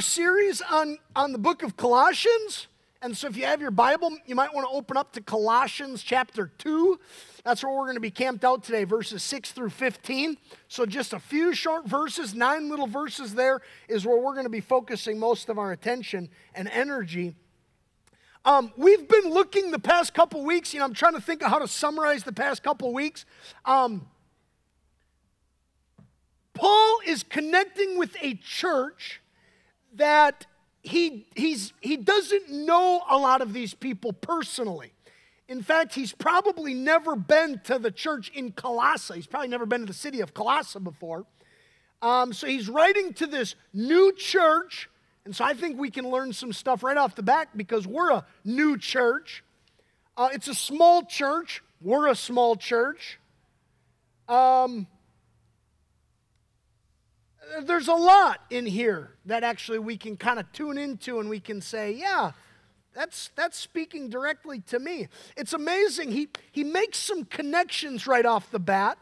series on, on the book of Colossians. And so if you have your Bible, you might want to open up to Colossians chapter 2. That's where we're going to be camped out today, verses 6 through 15. So just a few short verses, nine little verses there is where we're going to be focusing most of our attention and energy. Um, we've been looking the past couple weeks, you know, I'm trying to think of how to summarize the past couple weeks. Um, Paul is connecting with a church that he, he's, he doesn't know a lot of these people personally. In fact, he's probably never been to the church in Colossae. He's probably never been to the city of Colossae before. Um, so he's writing to this new church. And so I think we can learn some stuff right off the bat because we're a new church. Uh, it's a small church. We're a small church. Um, there's a lot in here that actually we can kind of tune into and we can say, yeah, that's, that's speaking directly to me. It's amazing. He, he makes some connections right off the bat.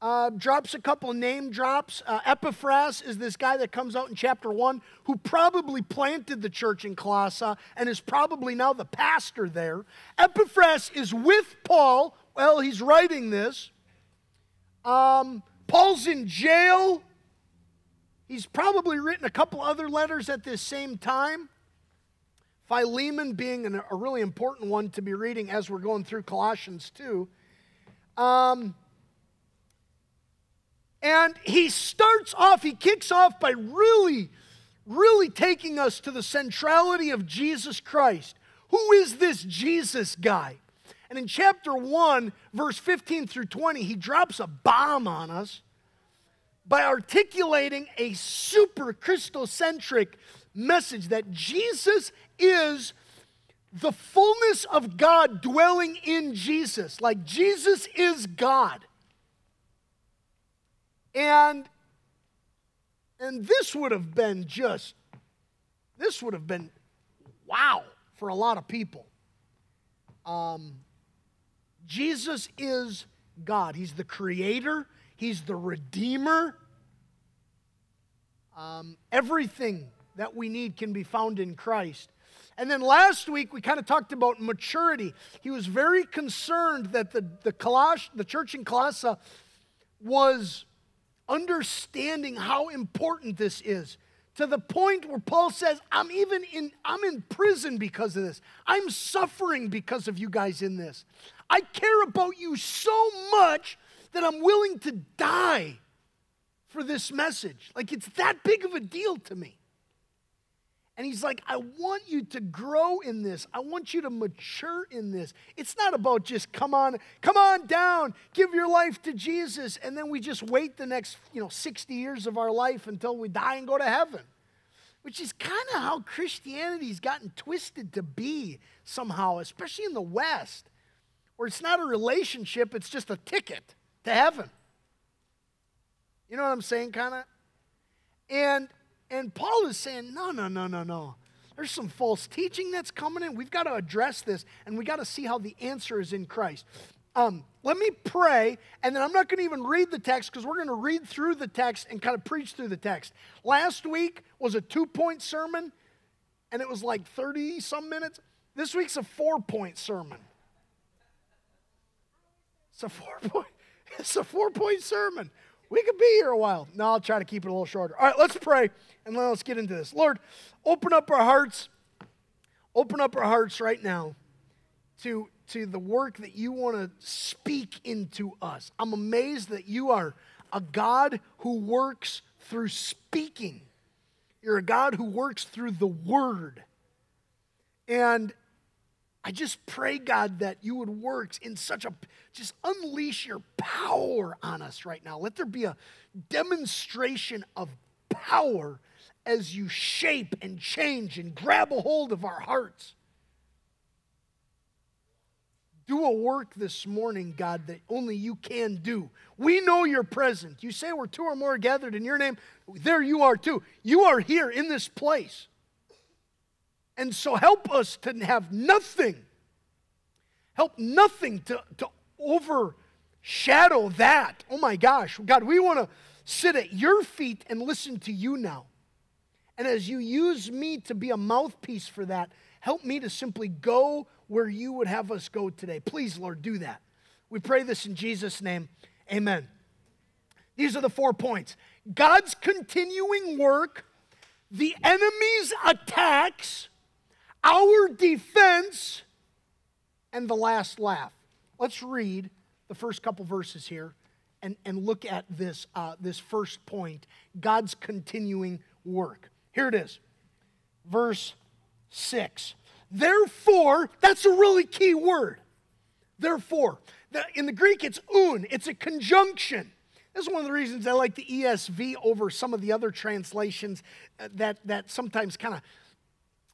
Uh, drops a couple name drops. Uh, Epaphras is this guy that comes out in chapter one who probably planted the church in Colossae and is probably now the pastor there. Epaphras is with Paul Well, he's writing this. Um, Paul's in jail. He's probably written a couple other letters at this same time. Philemon being an, a really important one to be reading as we're going through Colossians 2. Um, and he starts off, he kicks off by really, really taking us to the centrality of Jesus Christ. Who is this Jesus guy? And in chapter 1, verse 15 through 20, he drops a bomb on us by articulating a super Christocentric message that Jesus is the fullness of God dwelling in Jesus. Like Jesus is God. And and this would have been just this would have been wow for a lot of people. Um, Jesus is God. He's the creator, He's the Redeemer. Um, everything that we need can be found in Christ. And then last week we kind of talked about maturity. He was very concerned that the, the, Coloss- the church in Colossae was understanding how important this is to the point where Paul says, I'm even in, I'm in prison because of this. I'm suffering because of you guys in this. I care about you so much that I'm willing to die for this message. Like it's that big of a deal to me. And he's like, I want you to grow in this. I want you to mature in this. It's not about just come on, come on down, give your life to Jesus, and then we just wait the next, you know, 60 years of our life until we die and go to heaven. Which is kind of how Christianity's gotten twisted to be somehow, especially in the West, where it's not a relationship, it's just a ticket to heaven. You know what I'm saying, kind of? And and Paul is saying, no, no, no, no, no. There's some false teaching that's coming in. We've got to address this, and we got to see how the answer is in Christ. Um, let me pray, and then I'm not going to even read the text because we're going to read through the text and kind of preach through the text. Last week was a two point sermon, and it was like 30 some minutes. This week's a four point sermon. It's a four point. It's a four point sermon. We could be here a while. No, I'll try to keep it a little shorter. All right, let's pray and let's get into this. Lord, open up our hearts. Open up our hearts right now to, to the work that you want to speak into us. I'm amazed that you are a God who works through speaking. You're a God who works through the word. And I just pray, God, that you would work in such a, just unleash your power on us right now. Let there be a demonstration of power as you shape and change and grab a hold of our hearts. Do a work this morning, God, that only you can do. We know you're present. You say we're two or more gathered in your name. There you are too. You are here in this place. And so help us to have nothing, help nothing to, to overshadow that. Oh my gosh, God, we want to sit at your feet and listen to you now. And as you use me to be a mouthpiece for that, help me to simply go where you would have us go today. Please, Lord, do that. We pray this in Jesus' name. Amen. These are the four points God's continuing work, the enemy's attacks, our defense, and the last laugh. Let's read the first couple verses here and, and look at this, uh, this first point God's continuing work. Here it is, verse 6. Therefore, that's a really key word. Therefore, in the Greek, it's un, it's a conjunction. This is one of the reasons I like the ESV over some of the other translations uh, that, that sometimes kind of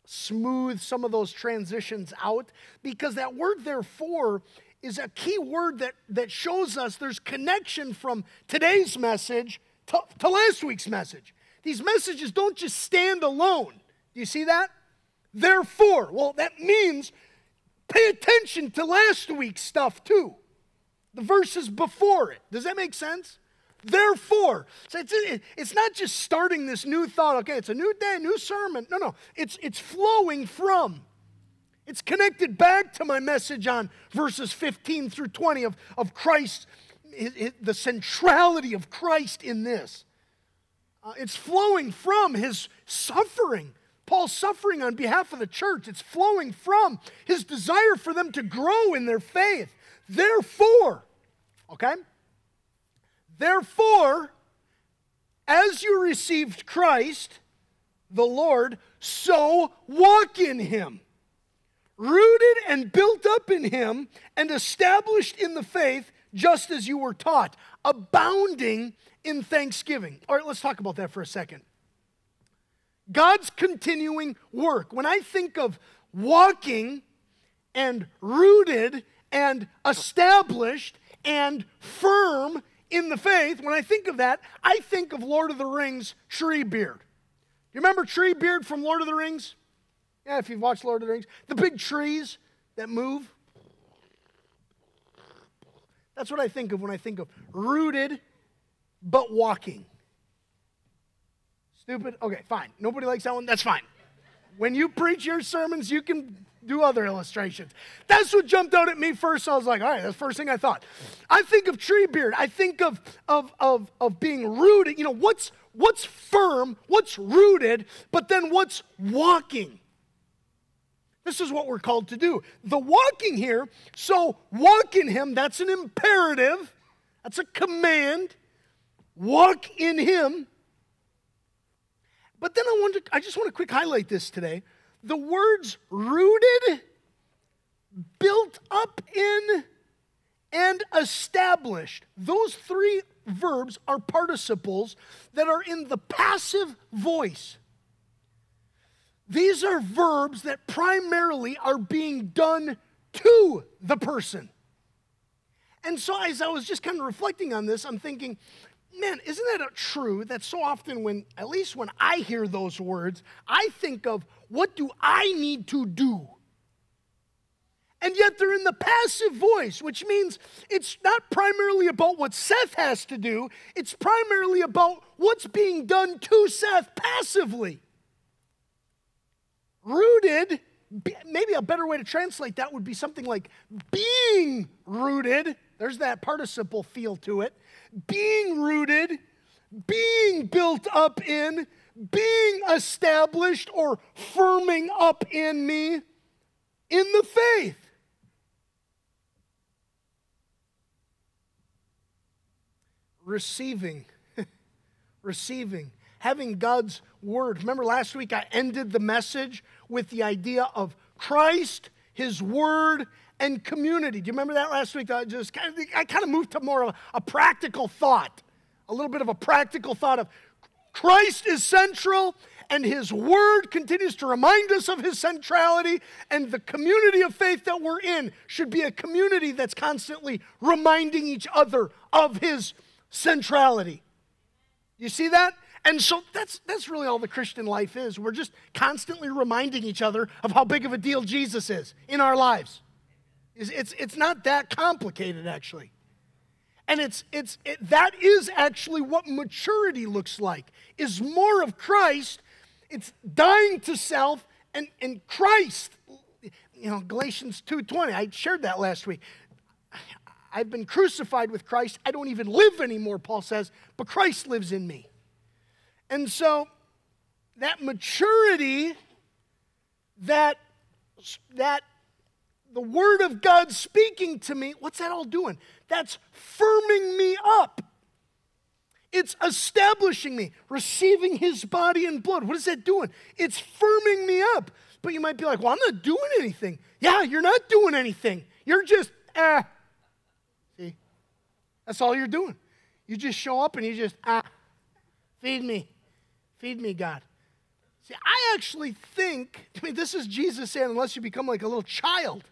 smooth some of those transitions out, because that word therefore is a key word that, that shows us there's connection from today's message to, to last week's message. These messages don't just stand alone. Do you see that? Therefore, well, that means pay attention to last week's stuff too. The verses before it. Does that make sense? Therefore, so it's, it's not just starting this new thought, okay, it's a new day, new sermon. No, no, it's, it's flowing from. It's connected back to my message on verses 15 through 20 of, of Christ, the centrality of Christ in this. Uh, it's flowing from his suffering. Paul's suffering on behalf of the church. It's flowing from his desire for them to grow in their faith. Therefore, okay? Therefore, as you received Christ, the Lord, so walk in him rooted and built up in him and established in the faith just as you were taught, abounding in thanksgiving. All right, let's talk about that for a second. God's continuing work. When I think of walking and rooted and established and firm in the faith, when I think of that, I think of Lord of the Rings tree Treebeard. You remember Treebeard from Lord of the Rings? Yeah, if you've watched Lord of the Rings, the big trees that move. That's what I think of when I think of rooted but walking. Stupid? Okay, fine. Nobody likes that one? That's fine. When you preach your sermons, you can do other illustrations. That's what jumped out at me first. I was like, all right, that's the first thing I thought. I think of Treebeard. I think of, of, of, of being rooted. You know, what's, what's firm, what's rooted, but then what's walking? This is what we're called to do. The walking here, so walk in Him, that's an imperative, that's a command. Walk in Him. But then I want to, I just want to quick highlight this today. The words rooted, built up in, and established. Those three verbs are participles that are in the passive voice. These are verbs that primarily are being done to the person. And so, as I was just kind of reflecting on this, I'm thinking, man, isn't that true that so often when, at least when I hear those words, I think of what do I need to do? And yet they're in the passive voice, which means it's not primarily about what Seth has to do, it's primarily about what's being done to Seth passively rooted, maybe a better way to translate that would be something like being rooted. There's that participle feel to it. Being rooted, being built up in, being established or firming up in me in the faith. Receiving, receiving, having God's word. Remember last week I ended the message with the idea of Christ, His Word, and community. Do you remember that last week? I just kind of, I kind of moved to more of a, a practical thought, a little bit of a practical thought of Christ is central and his word continues to remind us of his centrality and the community of faith that we're in should be a community that's constantly reminding each other of his centrality. You see that? And so that's, that's really all the Christian life is. We're just constantly reminding each other of how big of a deal Jesus is in our lives. It's, it's, it's not that complicated, actually. And it's, it's, it, that is actually what maturity looks like, is more of Christ it's dying to self and, and Christ. You know, Galatians 2:20. I shared that last week. I've been crucified with Christ. I don't even live anymore, Paul says, but Christ lives in me. And so that maturity that that the word of God speaking to me, what's that all doing? That's firming me up. It's establishing me, receiving his body and blood. What is that doing? It's firming me up. But you might be like, well, I'm not doing anything. Yeah, you're not doing anything. You're just, ah. See? That's all you're doing. You just show up and you just, ah, feed me. Feed me, God. See, I actually think, I mean, this is Jesus saying, unless you become like a little child.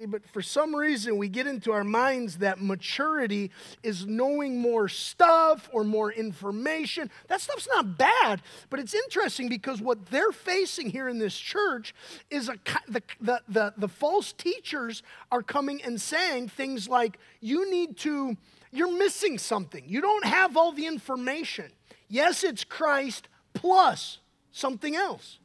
See, but for some reason, we get into our minds that maturity is knowing more stuff or more information. That stuff's not bad, but it's interesting because what they're facing here in this church is a, the, the, the, the false teachers are coming and saying things like, you need to, you're missing something. You don't have all the information. Yes, it's Christ plus something else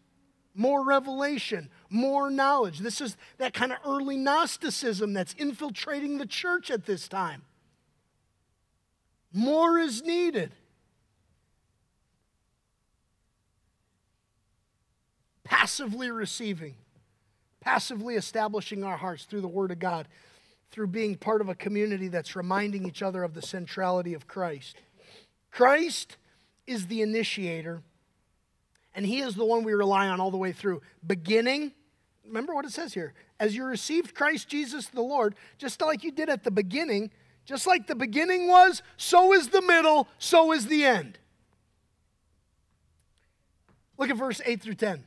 more revelation, more knowledge. This is that kind of early Gnosticism that's infiltrating the church at this time. More is needed. Passively receiving, passively establishing our hearts through the Word of God, through being part of a community that's reminding each other of the centrality of Christ. Christ is the initiator and He is the one we rely on all the way through. Beginning, remember what it says here. As you received Christ Jesus the Lord, just like you did at the beginning, just like the beginning was, so is the middle, so is the end. Look at verse 8 through 10.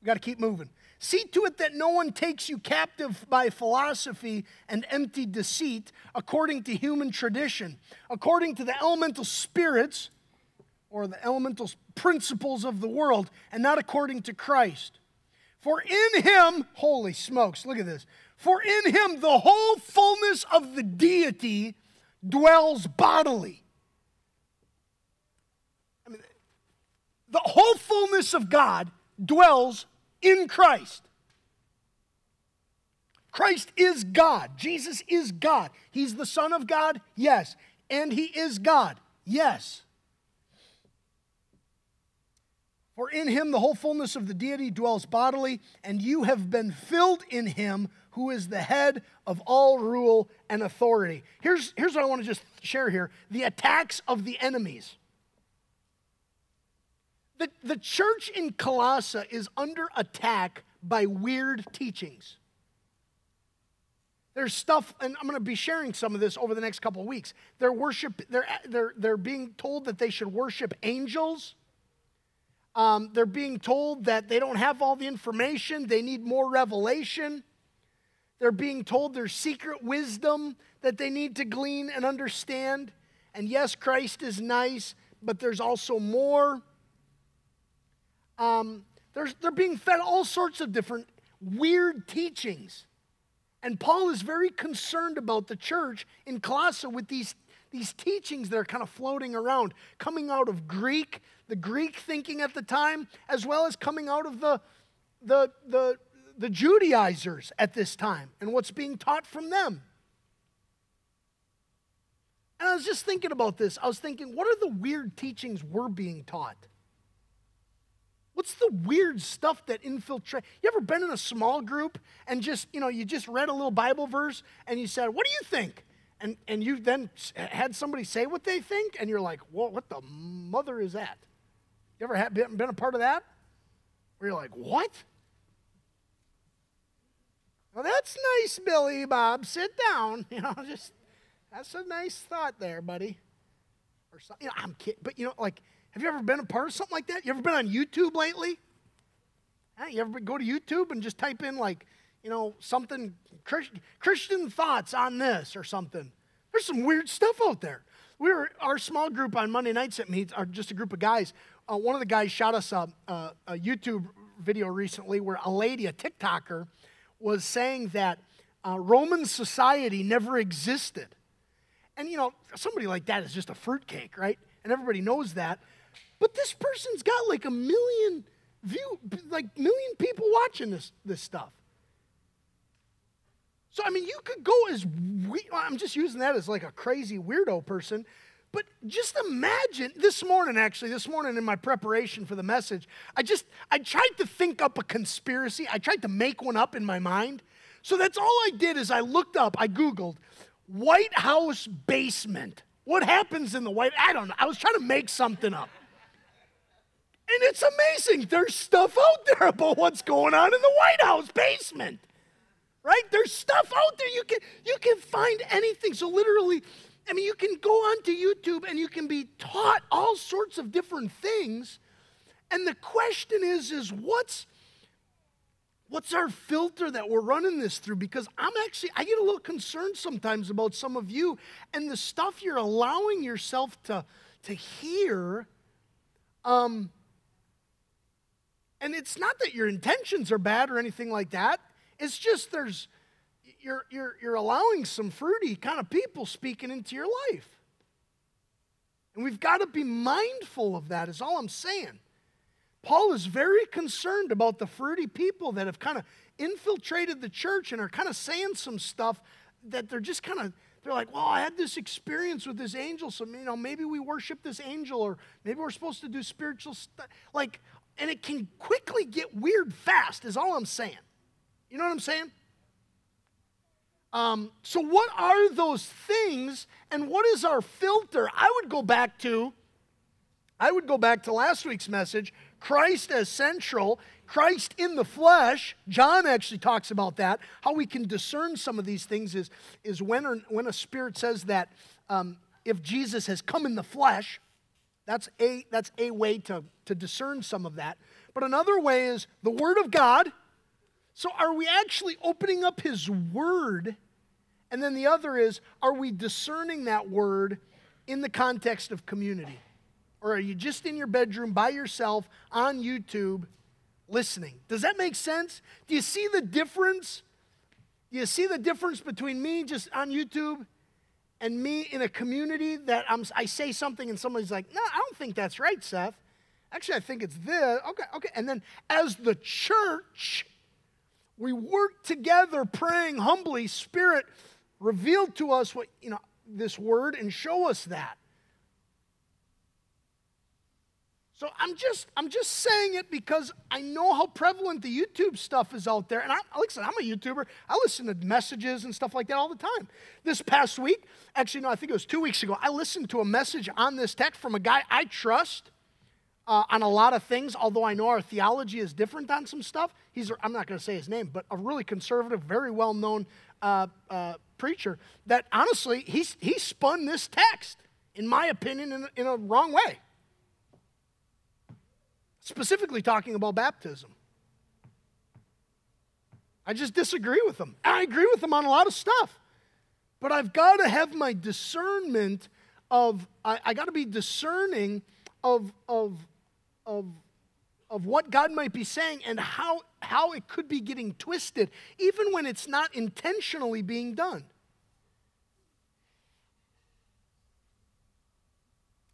We got to keep moving. See to it that no one takes you captive by philosophy and empty deceit, according to human tradition, according to the elemental spirits or the elemental principles of the world and not according to Christ. For in him, holy smokes, look at this. For in him the whole fullness of the deity dwells bodily. I mean, the whole fullness of God dwells in Christ. Christ is God. Jesus is God. He's the Son of God, yes. And He is God, yes. For in him the whole fullness of the deity dwells bodily, and you have been filled in him who is the head of all rule and authority. Here's, here's what I want to just share here the attacks of the enemies. The, the church in Colossae is under attack by weird teachings. There's stuff, and I'm going to be sharing some of this over the next couple of weeks. They're worship, they're, they're, they're being told that they should worship angels um, they're being told that they don't have all the information, they need more revelation. They're being told there's secret wisdom that they need to glean and understand. And yes, Christ is nice, but there's also more. Um, there's, they're being fed all sorts of different weird teachings. And Paul is very concerned about the church in Colossae with these, these teachings that are kind of floating around, coming out of Greek the Greek thinking at the time, as well as coming out of the, the, the, the Judaizers at this time and what's being taught from them. And I was just thinking about this. I was thinking, what are the weird teachings we're being taught? What's the weird stuff that infiltrate? You ever been in a small group and just, you know, you just read a little Bible verse and you said, What do you think? And, and you then had somebody say what they think, and you're like, what the mother is that? You ever have, been, been a part of that? Where you're like, what? Well, that's nice, Billy Bob. Sit down. You know, just that's a nice thought there, buddy. Or something. You know, I'm kidding, but you know, like, have you ever been a part of something like that? You ever been on YouTube lately? Huh? You ever go to YouTube and just type in like, you know, something Christian thoughts on this or something? There's some weird stuff out there. We were our small group on Monday nights at meets are just a group of guys uh, one of the guys shot us a, a, a, YouTube video recently where a lady, a TikToker, was saying that uh, Roman society never existed. And you know, somebody like that is just a fruitcake, right? and everybody knows that. But this person's got like a million view, like million people watching this, this stuff. So, I mean, you could go as, we- I'm just using that as like a crazy weirdo person, but just imagine this morning, actually, this morning in my preparation for the message, I just, I tried to think up a conspiracy. I tried to make one up in my mind. So that's all I did is I looked up, I Googled White House basement. What happens in the White, I don't know. I was trying to make something up. And it's amazing. There's stuff out there about what's going on in the White House basement. Right? There's stuff out there. You can you can find anything. So literally, I mean, you can go onto YouTube and you can be taught all sorts of different things. And the question is, is what's what's our filter that we're running this through? Because I'm actually, I get a little concerned sometimes about some of you and the stuff you're allowing yourself to, to hear. Um, and it's not that your intentions are bad or anything like that. It's just there's you're you're you're allowing some fruity kind of people speaking into your life. And we've got to be mindful of that, is all I'm saying. Paul is very concerned about the fruity people that have kind of infiltrated the church and are kind of saying some stuff that they're just kind of they're like, well, I had this experience with this angel, so you know maybe we worship this angel, or maybe we're supposed to do spiritual stuff. Like, and it can quickly get weird fast. Is all I'm saying. You know what I'm saying? Um, so, what are those things, and what is our filter? I would go back to, I would go back to last week's message. Christ as central, Christ in the flesh. John actually talks about that. How we can discern some of these things is, is when, or, when a spirit says that um, if Jesus has come in the flesh, that's a, that's a way to, to discern some of that. But another way is the Word of God so, are we actually opening up His Word? And then the other is, are we discerning that Word in the context of community? Or are you just in your bedroom by yourself on YouTube listening? Does that make sense? Do you see the difference? Do you see the difference between me just on YouTube and me in a community that I'm, I say something and somebody's like, no, I don't think that's right, Seth. Actually, I think it's this. Okay, okay. And then as the church, we work together praying humbly, Spirit, reveal to us what, you know, this word and show us that. So I'm just I'm just saying it because I know how prevalent the YouTube stuff is out there. And I listen, I'm a YouTuber. I listen to messages and stuff like that all the time. This past week, actually no, I think it was 2 weeks ago, I listened to a message on this text from a guy I trust uh, on a lot of things, although I know our theology is different on some stuff. He's, I'm not going to say his name, but a really conservative, very well known uh, uh, preacher that honestly, he's, he spun this text, in my opinion, in, in a wrong way. Specifically talking about baptism. I just disagree with him. I agree with him on a lot of stuff. But I've got to have my discernment of, I, I got to be discerning of, of of, of what God might be saying and how, how it could be getting twisted, even when it's not intentionally being done.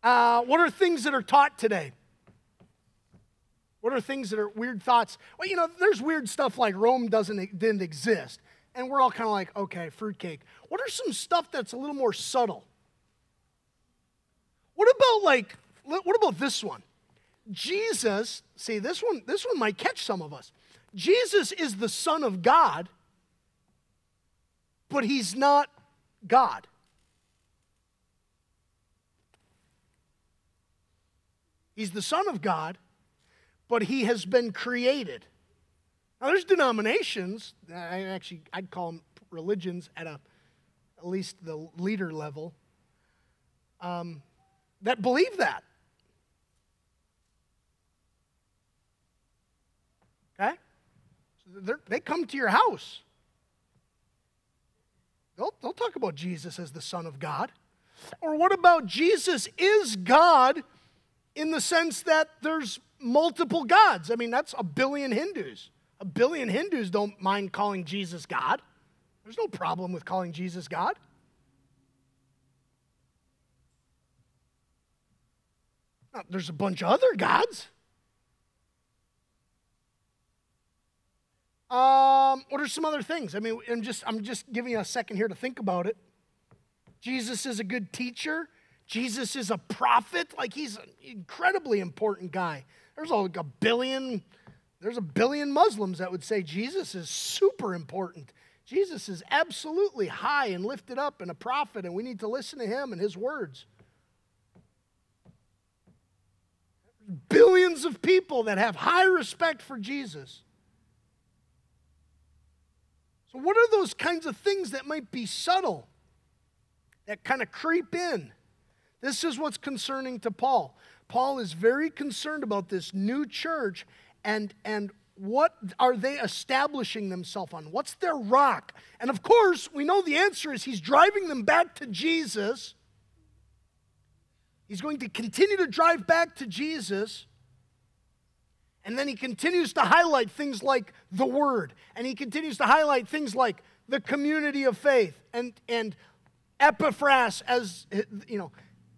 Uh, what are things that are taught today? What are things that are weird thoughts? Well, you know, there's weird stuff like Rome doesn't didn't exist, and we're all kind of like, okay, fruitcake. What are some stuff that's a little more subtle? What about like, what about this one? Jesus, see this one, this one might catch some of us. Jesus is the Son of God, but he's not God. He's the Son of God, but he has been created. Now, there's denominations, I actually, I'd call them religions at a, at least the leader level, um, that believe that. Okay? So they come to your house. They'll, they'll talk about Jesus as the Son of God. Or what about Jesus is God in the sense that there's multiple gods? I mean, that's a billion Hindus. A billion Hindus don't mind calling Jesus God. There's no problem with calling Jesus God. Now, there's a bunch of other gods. Um, what are some other things? I mean, I'm just I'm just giving you a second here to think about it. Jesus is a good teacher. Jesus is a prophet. Like he's an incredibly important guy. There's like a billion, there's a billion Muslims that would say Jesus is super important. Jesus is absolutely high and lifted up and a prophet, and we need to listen to him and his words. Billions of people that have high respect for Jesus. So, what are those kinds of things that might be subtle, that kind of creep in? This is what's concerning to Paul. Paul is very concerned about this new church and, and what are they establishing themselves on? What's their rock? And of course, we know the answer is he's driving them back to Jesus. He's going to continue to drive back to Jesus. And then he continues to highlight things like the Word. And he continues to highlight things like the community of faith and, and Epaphras as, you know,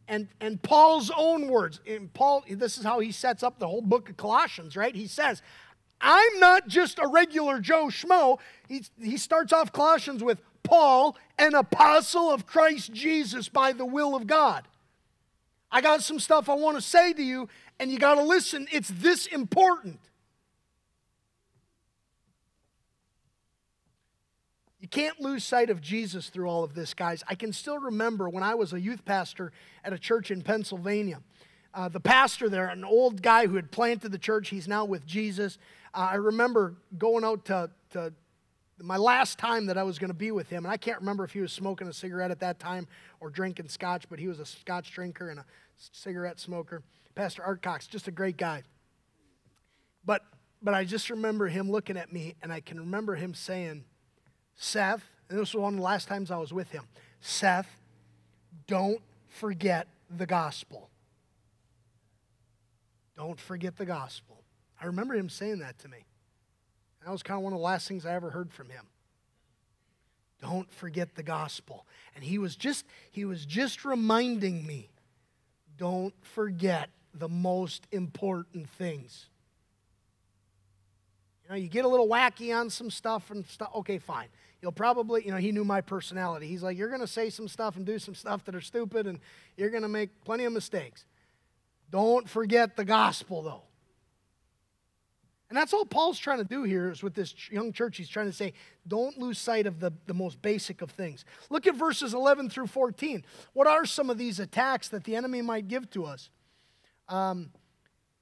and, and Paul's own words. And Paul, this is how he sets up the whole book of Colossians, right? He says, I'm not just a regular Joe Schmo. He, he starts off Colossians with Paul, an apostle of Christ Jesus by the will of God. I got some stuff I want to say to you, and you got to listen. It's this important. You can't lose sight of Jesus through all of this, guys. I can still remember when I was a youth pastor at a church in Pennsylvania. Uh, the pastor there, an old guy who had planted the church, he's now with Jesus. Uh, I remember going out to, to my last time that I was going to be with him, and I can't remember if he was smoking a cigarette at that time or drinking scotch, but he was a scotch drinker and a cigarette smoker. Pastor Art Cox, just a great guy. But, but I just remember him looking at me, and I can remember him saying, Seth, and this was one of the last times I was with him, Seth, don't forget the gospel. Don't forget the gospel. I remember him saying that to me. That was kind of one of the last things I ever heard from him. Don't forget the gospel. And he was just he was just reminding me, don't forget the most important things. You know, you get a little wacky on some stuff and stuff. Okay, fine. You'll probably, you know, he knew my personality. He's like, you're going to say some stuff and do some stuff that are stupid, and you're going to make plenty of mistakes. Don't forget the gospel, though. And that's all Paul's trying to do here is with this young church. He's trying to say, don't lose sight of the, the most basic of things. Look at verses 11 through 14. What are some of these attacks that the enemy might give to us? Um,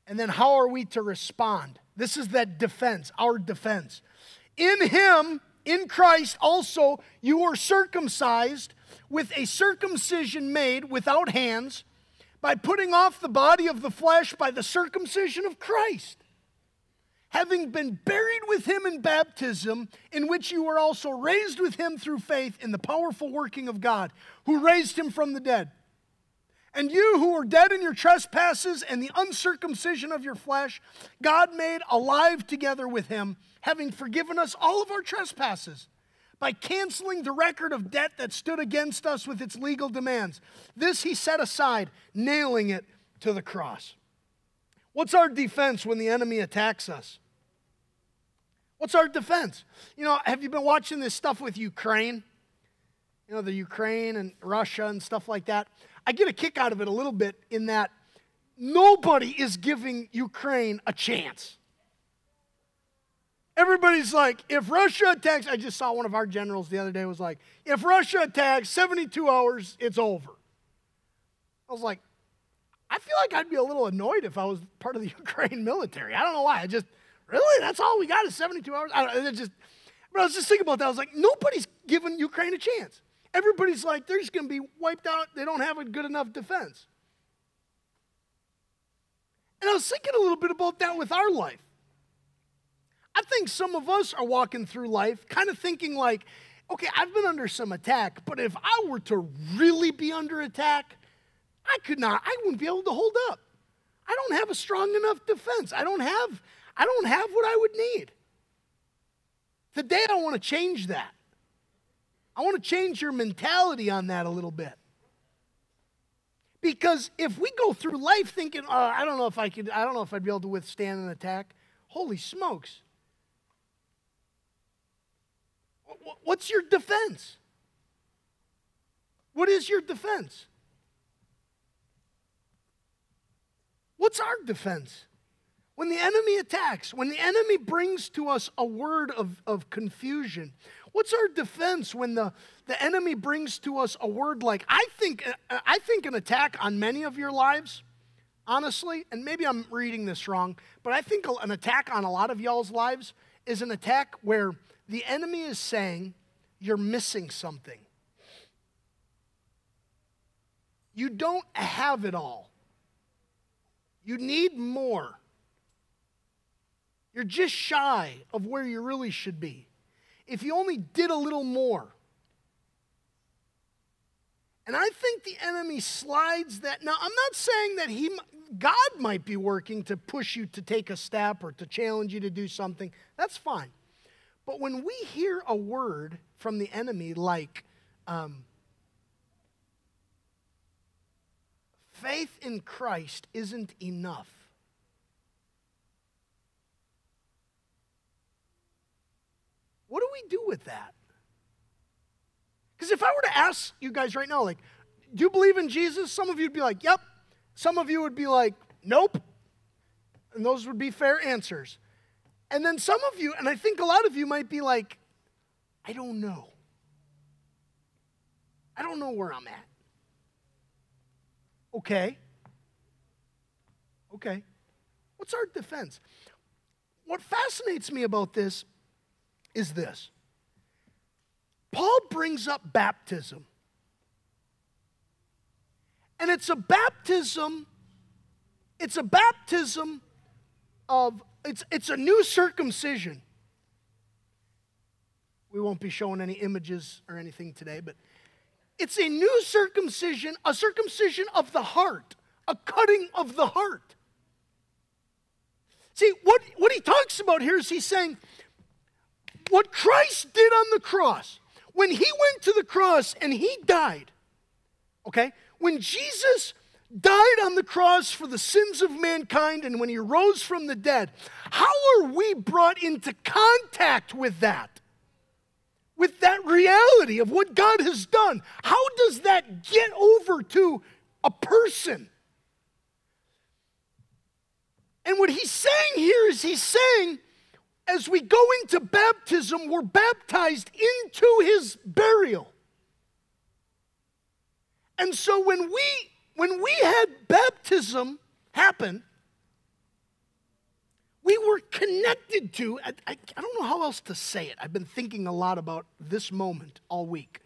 and then how are we to respond? This is that defense, our defense. In him, in Christ, also, you were circumcised with a circumcision made without hands by putting off the body of the flesh by the circumcision of Christ having been buried with him in baptism, in which you were also raised with him through faith in the powerful working of God, who raised him from the dead. And you who were dead in your trespasses and the uncircumcision of your flesh, God made alive together with him, having forgiven us all of our trespasses by canceling the record of debt that stood against us with its legal demands. This he set aside, nailing it to the cross. What's our defense when the enemy attacks us? What's our defense? You know, have you been watching this stuff with Ukraine? You know, the Ukraine and Russia and stuff like that. I get a kick out of it a little bit in that nobody is giving Ukraine a chance. Everybody's like, if Russia attacks, I just saw one of our generals the other day was like, if Russia attacks, 72 hours, it's over. I was like, I feel like I'd be a little annoyed if I was part of the Ukraine military. I don't know why. I just, Really? That's all we got is 72 hours? I don't, just, but I was just thinking about that. I was like, nobody's giving Ukraine a chance. Everybody's like, they're just going to be wiped out. They don't have a good enough defense. And I was thinking a little bit about that with our life. I think some of us are walking through life kind of thinking like, okay, I've been under some attack, but if I were to really be under attack, I could not, I wouldn't be able to hold up. I don't have a strong enough defense. I don't have I don't have what I would need. Today, I want to change that. I want to change your mentality on that a little bit. Because if we go through life thinking, oh, I don't know if I could, I don't know if I'd be able to withstand an attack, holy smokes. What's your defense? What is your defense? What's our defense? When the enemy attacks, when the enemy brings to us a word of, of confusion, what's our defense when the, the enemy brings to us a word like, I think, uh, I think an attack on many of your lives, honestly, and maybe I'm reading this wrong, but I think an attack on a lot of y'all's lives is an attack where the enemy is saying, You're missing something. You don't have it all. You need more. You're just shy of where you really should be. If you only did a little more. And I think the enemy slides that. Now, I'm not saying that he, God might be working to push you to take a step or to challenge you to do something. That's fine. But when we hear a word from the enemy like, um, faith in Christ isn't enough. What do we do with that? Because if I were to ask you guys right now, like, do you believe in Jesus? Some of you would be like, yep. Some of you would be like, nope. And those would be fair answers. And then some of you, and I think a lot of you might be like, I don't know. I don't know where I'm at. Okay. Okay. What's our defense? What fascinates me about this is this Paul brings up baptism. And it's a baptism, it's a baptism of, it's, it's a new circumcision. We won't be showing any images or anything today, but it's a new circumcision, a circumcision of the heart, a cutting of the heart. See, what, what he talks about here is he's saying, what Christ did on the cross, when he went to the cross and he died, okay, when Jesus died on the cross for the sins of mankind and when he rose from the dead, how are we brought into contact with that? with that reality of what God has done. How does that get over to a person? And what he's saying here is he's saying, as we go into baptism, we're baptized into his burial. And so when we when we had baptism happen, we were connected to, I, I, I, don't know how else to say it. I've been thinking a lot about this moment all week.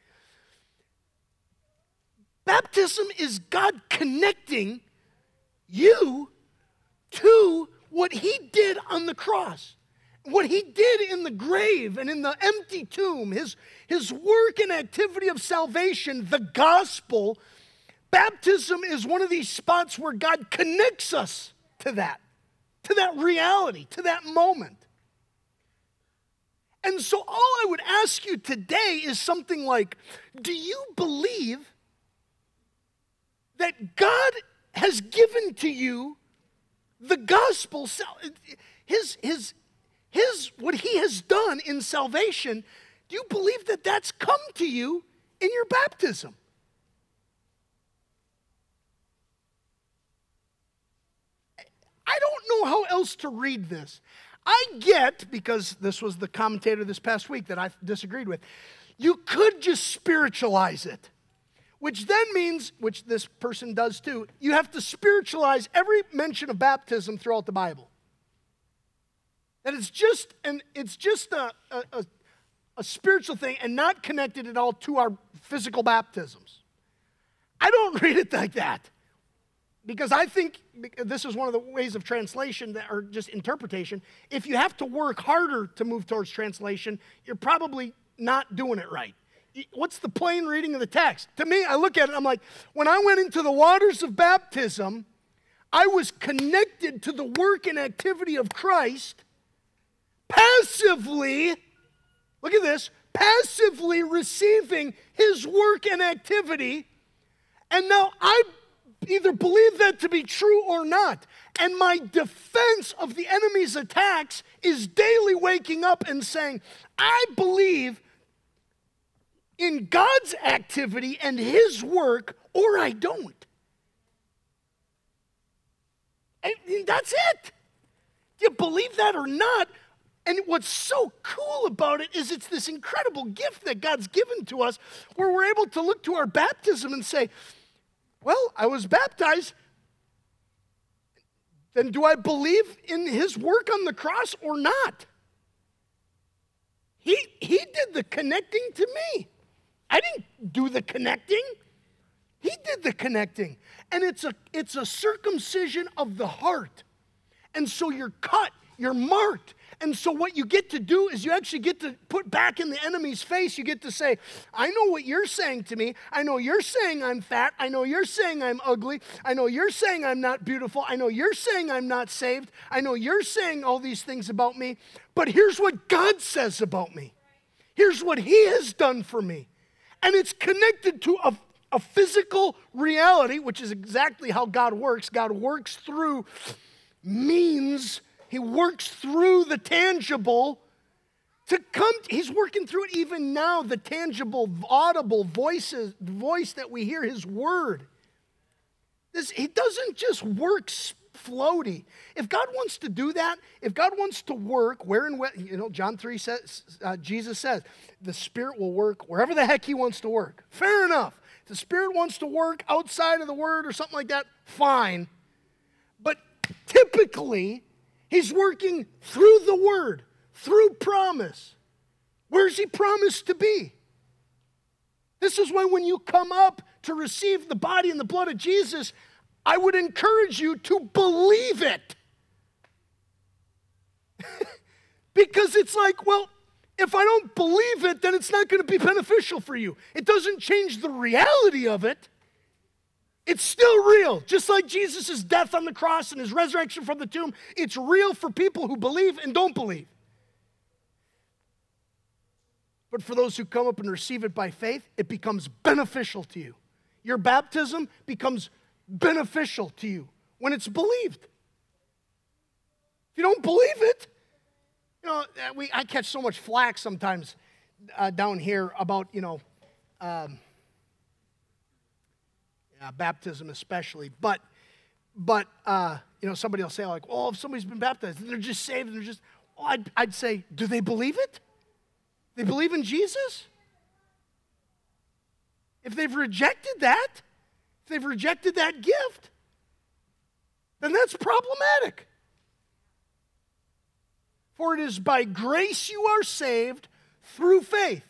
Baptism is God connecting you to what He did on the cross, what He did in the grave and in the empty tomb, His, his work and activity of salvation, the gospel. Baptism is one of these spots where God connects us to that to that reality, to that moment. And so, all I would ask you today is something like Do you believe that God has given to you the gospel, his, his, his, what he has done in salvation? Do you believe that that's come to you in your baptism? I don't know how else to read this. I get, because this was the commentator this past week that I disagreed with, you could just spiritualize it, which then means, which this person does too, you have to spiritualize every mention of baptism throughout the Bible. That it's just, and it's just a, a, a, a spiritual thing and not connected at all to our physical baptisms. I don't read it like that. Because I think this is one of the ways of translation that, or just interpretation. If you have to work harder to move towards translation, you're probably not doing it right. What's the plain reading of the text? To me, I look at it, I'm like, when I went into the waters of baptism, I was connected to the work and activity of Christ passively, look at this, passively receiving his work and activity. And now I either believe that to be true or not. And my defense of the enemy's attacks is daily waking up and saying, I believe in God's activity and His work, or I don't. And that's it. Do you believe that or not? And what's so cool about it is it's this incredible gift that God's given to us where we're able to look to our baptism and say, Well, I was baptized. Then do I believe in his work on the cross or not? He, he did the connecting to me. I didn't do the connecting. He did the connecting. And it's a, it's a circumcision of the heart. And so you're cut, you're marked. And so what you get to do is you actually get to put back in the enemy's face, you get to say, I know what you're saying to me. I know you're saying I'm fat. I know you're saying I'm ugly. I know you're saying I'm not beautiful. I know you're saying I'm not saved. I know you're saying all these things about me. But here's what God says about me. Here's what He has done for me. And it's connected to a, a physical reality, which is exactly how God works. God works through means, He works through the tangible to come he's working through it even now the tangible audible voices voice that we hear his word this he doesn't just work floaty. If God wants to do that, if God wants to work where and when, you know, John 3 says, uh, Jesus says, the Spirit will work wherever the heck He wants to work. Fair enough. If the Spirit wants to work outside of the Word or something like that, fine. But typically, He's working through the Word, through promise. Where's He promised to be? This is why when you come up to receive the body and the blood of Jesus, I would encourage you to believe it. because it's like, well, if I don't believe it, then it's not going to be beneficial for you. It doesn't change the reality of it. It's still real. Just like Jesus' death on the cross and his resurrection from the tomb, it's real for people who believe and don't believe. But for those who come up and receive it by faith, it becomes beneficial to you. Your baptism becomes beneficial to you when it's believed. If you don't believe it, you know, we, I catch so much flack sometimes uh, down here about, you know, um, yeah, baptism especially. But, but uh, you know, somebody will say, like, oh, if somebody's been baptized, they're just saved, they're just, well, I'd, I'd say, do they believe it? They believe in Jesus? If they've rejected that, if they've rejected that gift, then that's problematic. For it is by grace you are saved through faith.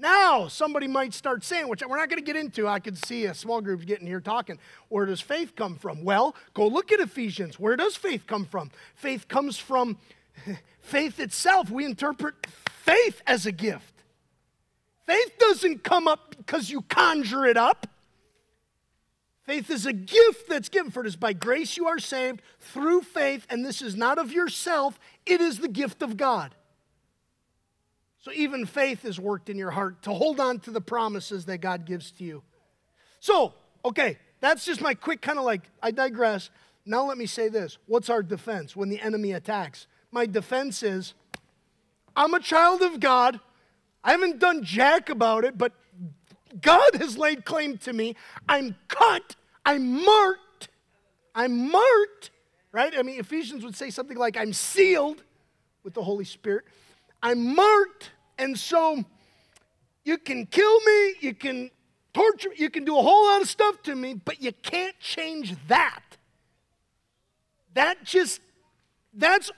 Now, somebody might start saying, which we're not going to get into. I could see a small group getting here talking. Where does faith come from? Well, go look at Ephesians. Where does faith come from? Faith comes from faith itself. We interpret faith as a gift. Faith doesn't come up because you conjure it up. Faith is a gift that's given, for it is by grace you are saved through faith, and this is not of yourself, it is the gift of God. So even faith is worked in your heart to hold on to the promises that God gives to you. So, okay, that's just my quick kind of like, I digress. Now let me say this What's our defense when the enemy attacks? My defense is I'm a child of God. I haven't done jack about it, but God has laid claim to me. I'm cut I'm marked. I'm marked, right? I mean, Ephesians would say something like, I'm sealed with the Holy Spirit. I'm marked, and so you can kill me, you can torture, you can do a whole lot of stuff to me, but you can't change that. That just, that's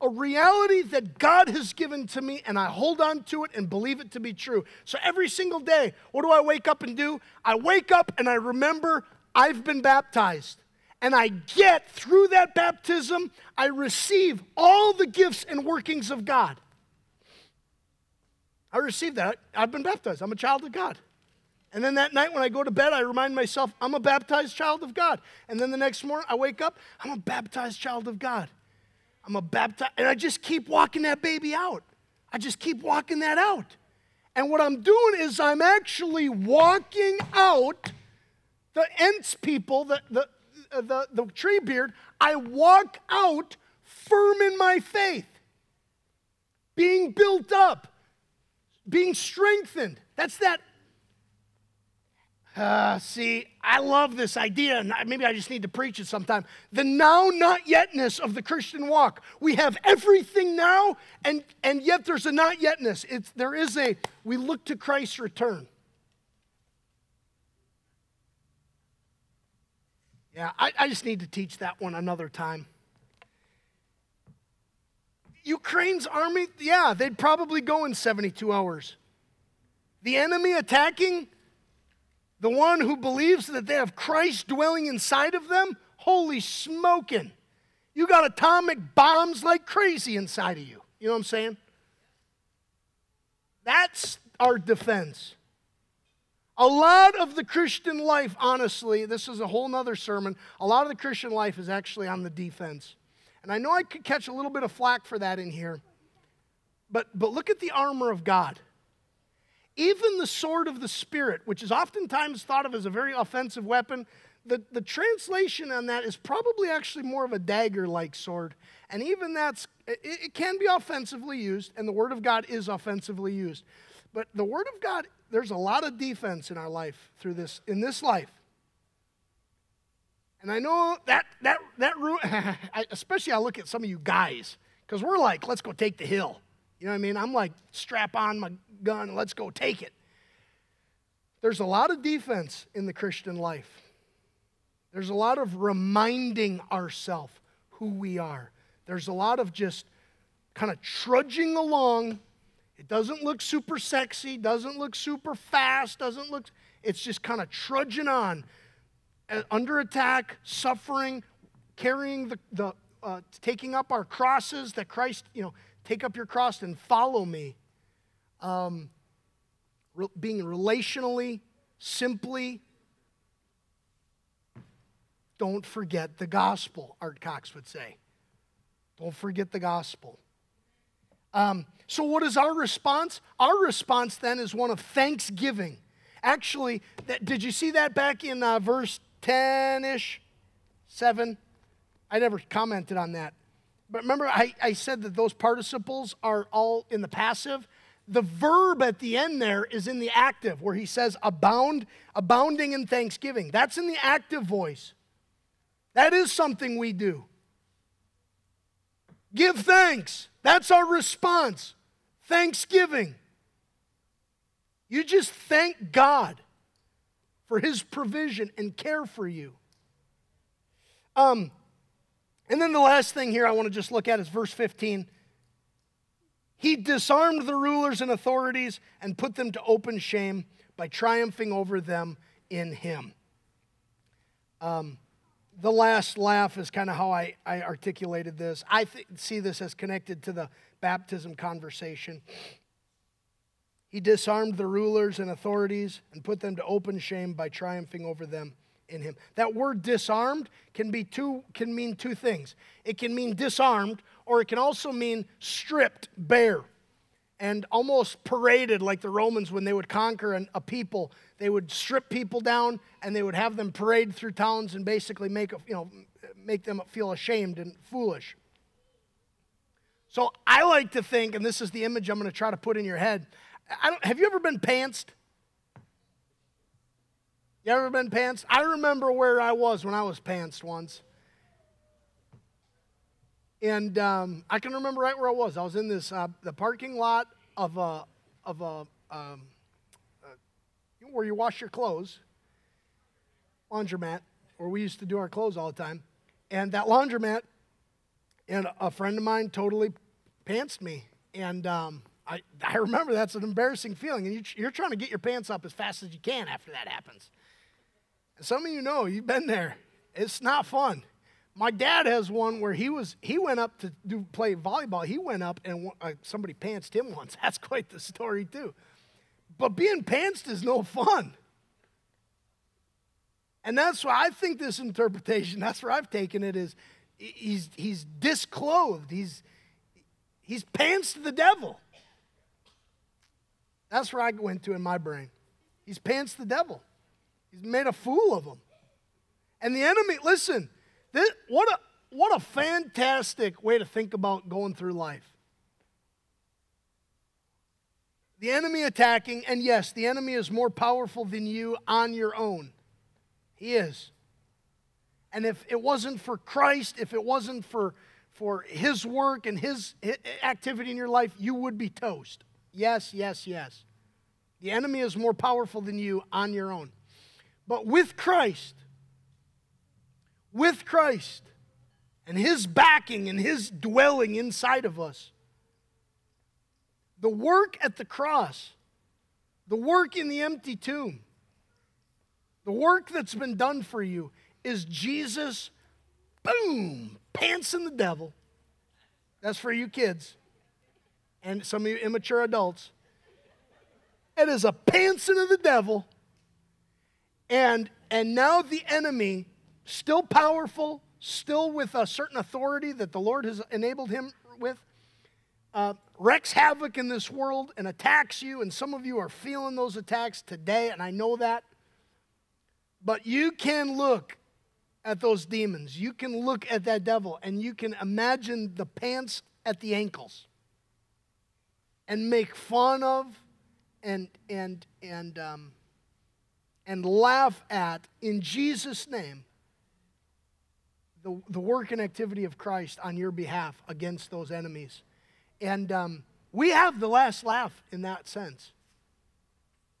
a reality that God has given to me, and I hold on to it and believe it to be true. So every single day, what do I wake up and do? I wake up and I remember I've been baptized. And I get through that baptism, I receive all the gifts and workings of God. I received that. I've been baptized. I'm a child of God. And then that night when I go to bed, I remind myself, I'm a baptized child of God. And then the next morning, I wake up, I'm a baptized child of God. I'm a baptized, and I just keep walking that baby out. I just keep walking that out. And what I'm doing is I'm actually walking out the Ents people, the, the, uh, the, the Treebeard, I walk out firm in my faith, being built up, being strengthened. That's that. Uh, see, I love this idea, and maybe I just need to preach it sometime. The now not yetness of the Christian walk. We have everything now, and, and yet there's a not yetness. It's, there is a, we look to Christ's return. Yeah, I, I just need to teach that one another time. Ukraine's army, yeah, they'd probably go in 72 hours. The enemy attacking, the one who believes that they have Christ dwelling inside of them, holy smoking. You got atomic bombs like crazy inside of you. You know what I'm saying? That's our defense. A lot of the Christian life, honestly, this is a whole nother sermon. A lot of the Christian life is actually on the defense. And I know I could catch a little bit of flack for that in here, but, but look at the armor of God. Even the sword of the Spirit, which is oftentimes thought of as a very offensive weapon, the, the translation on that is probably actually more of a dagger like sword. And even that's, it, it can be offensively used, and the Word of God is offensively used. But the Word of God there's a lot of defense in our life through this, in this life. And I know that, that, that, especially I look at some of you guys, because we're like, let's go take the hill. You know what I mean? I'm like, strap on my gun, let's go take it. There's a lot of defense in the Christian life. There's a lot of reminding ourselves who we are. There's a lot of just kind of trudging along it doesn't look super sexy, doesn't look super fast, doesn't look, it's just kind of trudging on, under attack, suffering, carrying the, the uh, taking up our crosses that Christ, you know, take up your cross and follow me. Um, re- being relationally, simply, don't forget the gospel, Art Cox would say. Don't forget the gospel. Um, so, what is our response? Our response then is one of thanksgiving. Actually, that, did you see that back in uh, verse 10 ish? 7? I never commented on that. But remember, I, I said that those participles are all in the passive. The verb at the end there is in the active, where he says abound, abounding in thanksgiving. That's in the active voice. That is something we do. Give thanks. That's our response. Thanksgiving. You just thank God for his provision and care for you. Um, and then the last thing here I want to just look at is verse 15. He disarmed the rulers and authorities and put them to open shame by triumphing over them in him. Um, the last laugh is kind of how I, I articulated this. I th- see this as connected to the baptism conversation. He disarmed the rulers and authorities and put them to open shame by triumphing over them in him. That word disarmed can be two can mean two things. It can mean disarmed or it can also mean stripped bare and almost paraded like the Romans when they would conquer an, a people. They would strip people down and they would have them parade through towns and basically make, you know, make them feel ashamed and foolish. So I like to think, and this is the image I'm going to try to put in your head. Have you ever been pantsed? You ever been pantsed? I remember where I was when I was pantsed once. And um, I can remember right where I was. I was in this uh, the parking lot of a of a um, uh, where you wash your clothes, laundromat, where we used to do our clothes all the time. And that laundromat, and a friend of mine totally pantsed me. And um, I, I remember that's an embarrassing feeling. And you, you're trying to get your pants up as fast as you can after that happens. And some of you know, you've been there. It's not fun. My dad has one where he was he went up to do play volleyball. He went up and uh, somebody pantsed him once. That's quite the story too. But being pantsed is no fun. And that's why I think this interpretation, that's where I've taken it, is he's, he's disclothed. He's, he's pantsed the devil. That's where I go into in my brain. He's pantsed the devil. He's made a fool of him. And the enemy, listen, this, what, a, what a fantastic way to think about going through life. The enemy attacking, and yes, the enemy is more powerful than you on your own. He is. And if it wasn't for Christ, if it wasn't for, for his work and his activity in your life, you would be toast. Yes, yes, yes. The enemy is more powerful than you on your own. But with Christ, with Christ and his backing and his dwelling inside of us, the work at the cross, the work in the empty tomb, the work that's been done for you is Jesus, boom, pants in the devil. That's for you kids and some of you immature adults. It is a pantsing of the devil. And, and now the enemy, still powerful, still with a certain authority that the Lord has enabled him with, uh, wreaks havoc in this world and attacks you. And some of you are feeling those attacks today, and I know that. But you can look at those demons. You can look at that devil and you can imagine the pants at the ankles and make fun of and, and, and, um, and laugh at in Jesus' name the, the work and activity of Christ on your behalf against those enemies. And um, we have the last laugh in that sense.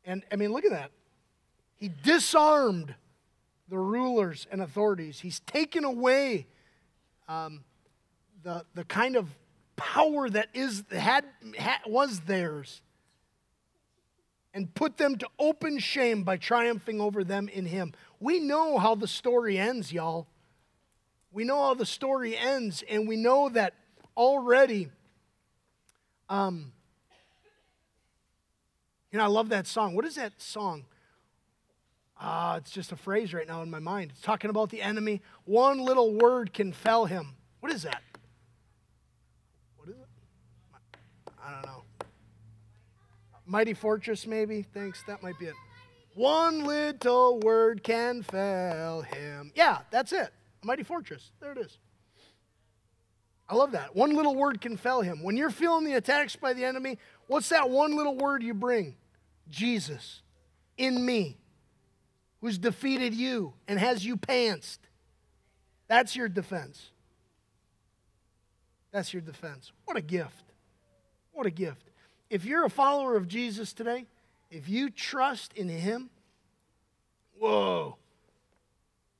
And I mean, look at that. He disarmed the rulers and authorities. He's taken away um, the, the kind of power that is had, had was theirs and put them to open shame by triumphing over them in him. We know how the story ends, y'all. We know how the story ends, and we know that already. Um, you know, I love that song. What is that song? Ah, uh, it's just a phrase right now in my mind. It's talking about the enemy. One little word can fell him. What is that? What is it? I don't know. Mighty Fortress, maybe? Thanks. That might be it. One little word can fell him. Yeah, that's it. Mighty Fortress. There it is. I love that. One little word can fell him. When you're feeling the attacks by the enemy, what's that one little word you bring? Jesus in me who's defeated you and has you pantsed. That's your defense. That's your defense. What a gift. What a gift. If you're a follower of Jesus today, if you trust in Him, whoa,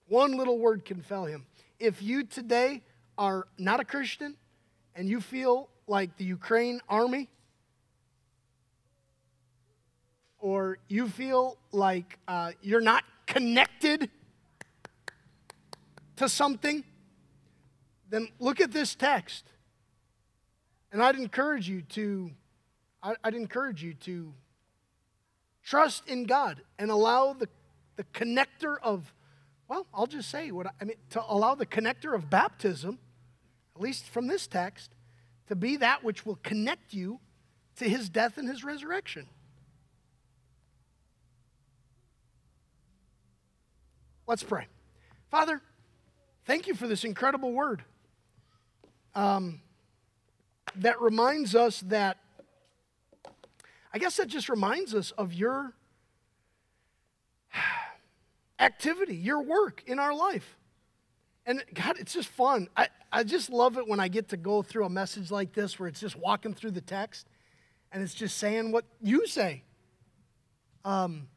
one little word can fell Him. If you today are not a Christian and you feel like the Ukraine army, or you feel like uh, you're not connected to something, then look at this text. And I'd encourage you to, I'd encourage you to trust in God and allow the, the connector of, well, I'll just say what I, I mean, to allow the connector of baptism, at least from this text, to be that which will connect you to his death and his resurrection. Let's pray. Father, thank you for this incredible word um, that reminds us that, I guess that just reminds us of your activity, your work in our life. And God, it's just fun. I, I just love it when I get to go through a message like this where it's just walking through the text and it's just saying what you say. Um,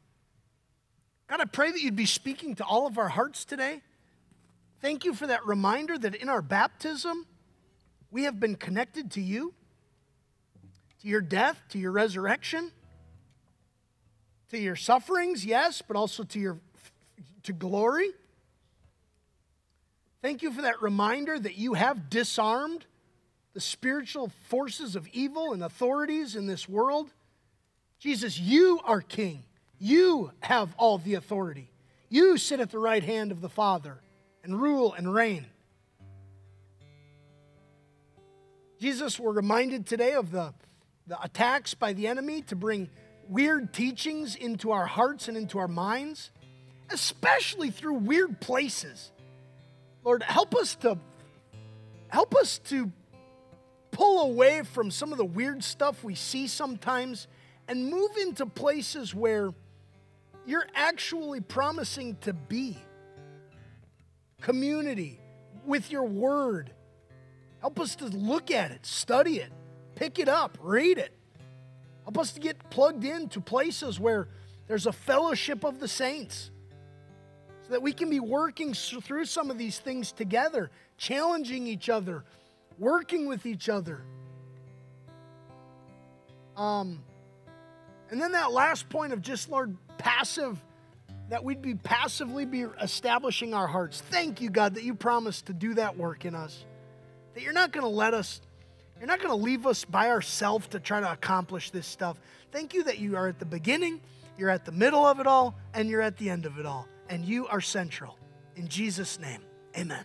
God, I pray that you'd be speaking to all of our hearts today. Thank you for that reminder that in our baptism, we have been connected to you, to your death, to your resurrection, to your sufferings, yes, but also to your to glory. Thank you for that reminder that you have disarmed the spiritual forces of evil and authorities in this world. Jesus, you are king. You have all the authority. You sit at the right hand of the Father and rule and reign. Jesus, we're reminded today of the, the attacks by the enemy to bring weird teachings into our hearts and into our minds. especially through weird places. Lord, help us to help us to pull away from some of the weird stuff we see sometimes and move into places where you're actually promising to be community with your word. Help us to look at it, study it, pick it up, read it. Help us to get plugged into places where there's a fellowship of the saints so that we can be working through some of these things together, challenging each other, working with each other. Um, and then that last point of just, Lord, passive, that we'd be passively be establishing our hearts. Thank you, God, that you promised to do that work in us. That you're not going to let us, you're not going to leave us by ourselves to try to accomplish this stuff. Thank you that you are at the beginning, you're at the middle of it all, and you're at the end of it all. And you are central. In Jesus' name, amen.